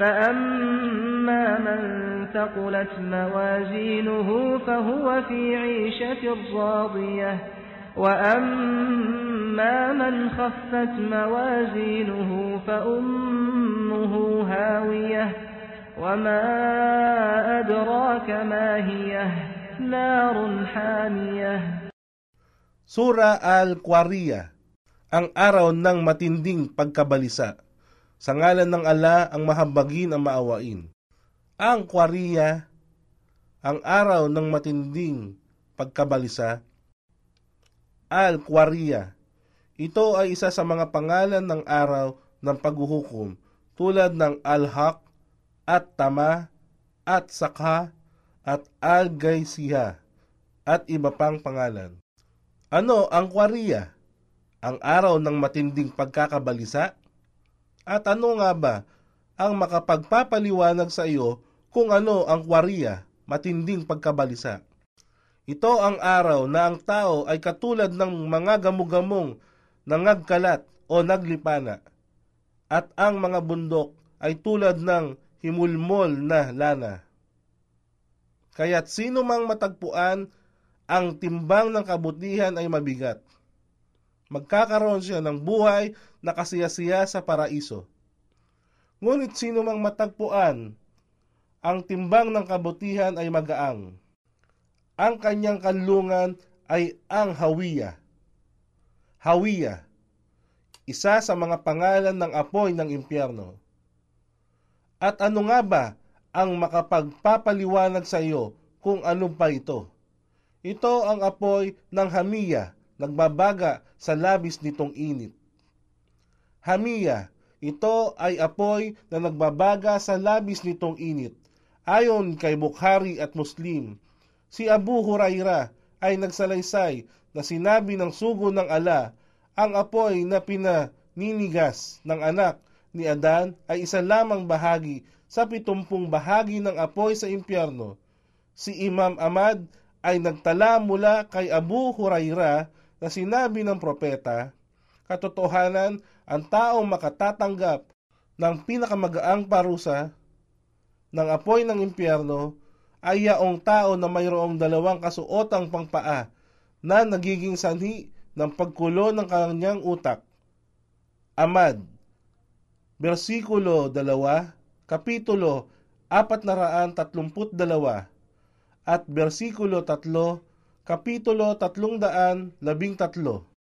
فأما من ثقلت موازينه فهو في عيشة راضية وأما من خفت موازينه فأمه هاوية وما أدراك ما هي نار حامية Sura Al-Qariya, ang araw ng matinding pagkabalisa. Sa ngalan ng ala ang mahabagin ang maawain. Ang Qariya, ang araw ng matinding pagkabalisa. Al-Qariya, ito ay isa sa mga pangalan ng araw ng paghuhukom tulad ng Al-Haq at Tama at Sakha at Al-Gaisiha at iba pang pangalan. Ano ang kwariya? Ang araw ng matinding pagkakabalisa? At ano nga ba ang makapagpapaliwanag sa iyo kung ano ang kwariya, matinding pagkabalisa? Ito ang araw na ang tao ay katulad ng mga gamugamong nangagkalat o naglipana, at ang mga bundok ay tulad ng himulmol na lana. Kaya't sino mang matagpuan ang timbang ng kabutihan ay mabigat. Magkakaroon siya ng buhay na kasiyasiya sa paraiso. Ngunit sino mang matagpuan, ang timbang ng kabutihan ay magaang. Ang kanyang kanlungan ay ang hawiya. Hawiya, isa sa mga pangalan ng apoy ng impyerno. At ano nga ba ang makapagpapaliwanag sa iyo kung ano pa ito? Ito ang apoy ng hamiya, nagbabaga sa labis nitong init. Hamiya, ito ay apoy na nagbabaga sa labis nitong init. Ayon kay Bukhari at Muslim, si Abu Huraira ay nagsalaysay na sinabi ng sugo ng ala, ang apoy na pinaninigas ng anak ni Adan ay isa lamang bahagi sa pitumpung bahagi ng apoy sa impyerno. Si Imam Ahmad ay nagtala mula kay Abu Huraira na sinabi ng propeta, katotohanan ang taong makatatanggap ng pinakamagaang parusa ng apoy ng impyerno ay yaong tao na mayroong dalawang kasuotang pangpaa na nagiging sanhi ng pagkulo ng kanyang utak. Amad, versikulo 2, kapitulo 432 at versikulo 3, kapitulo 313.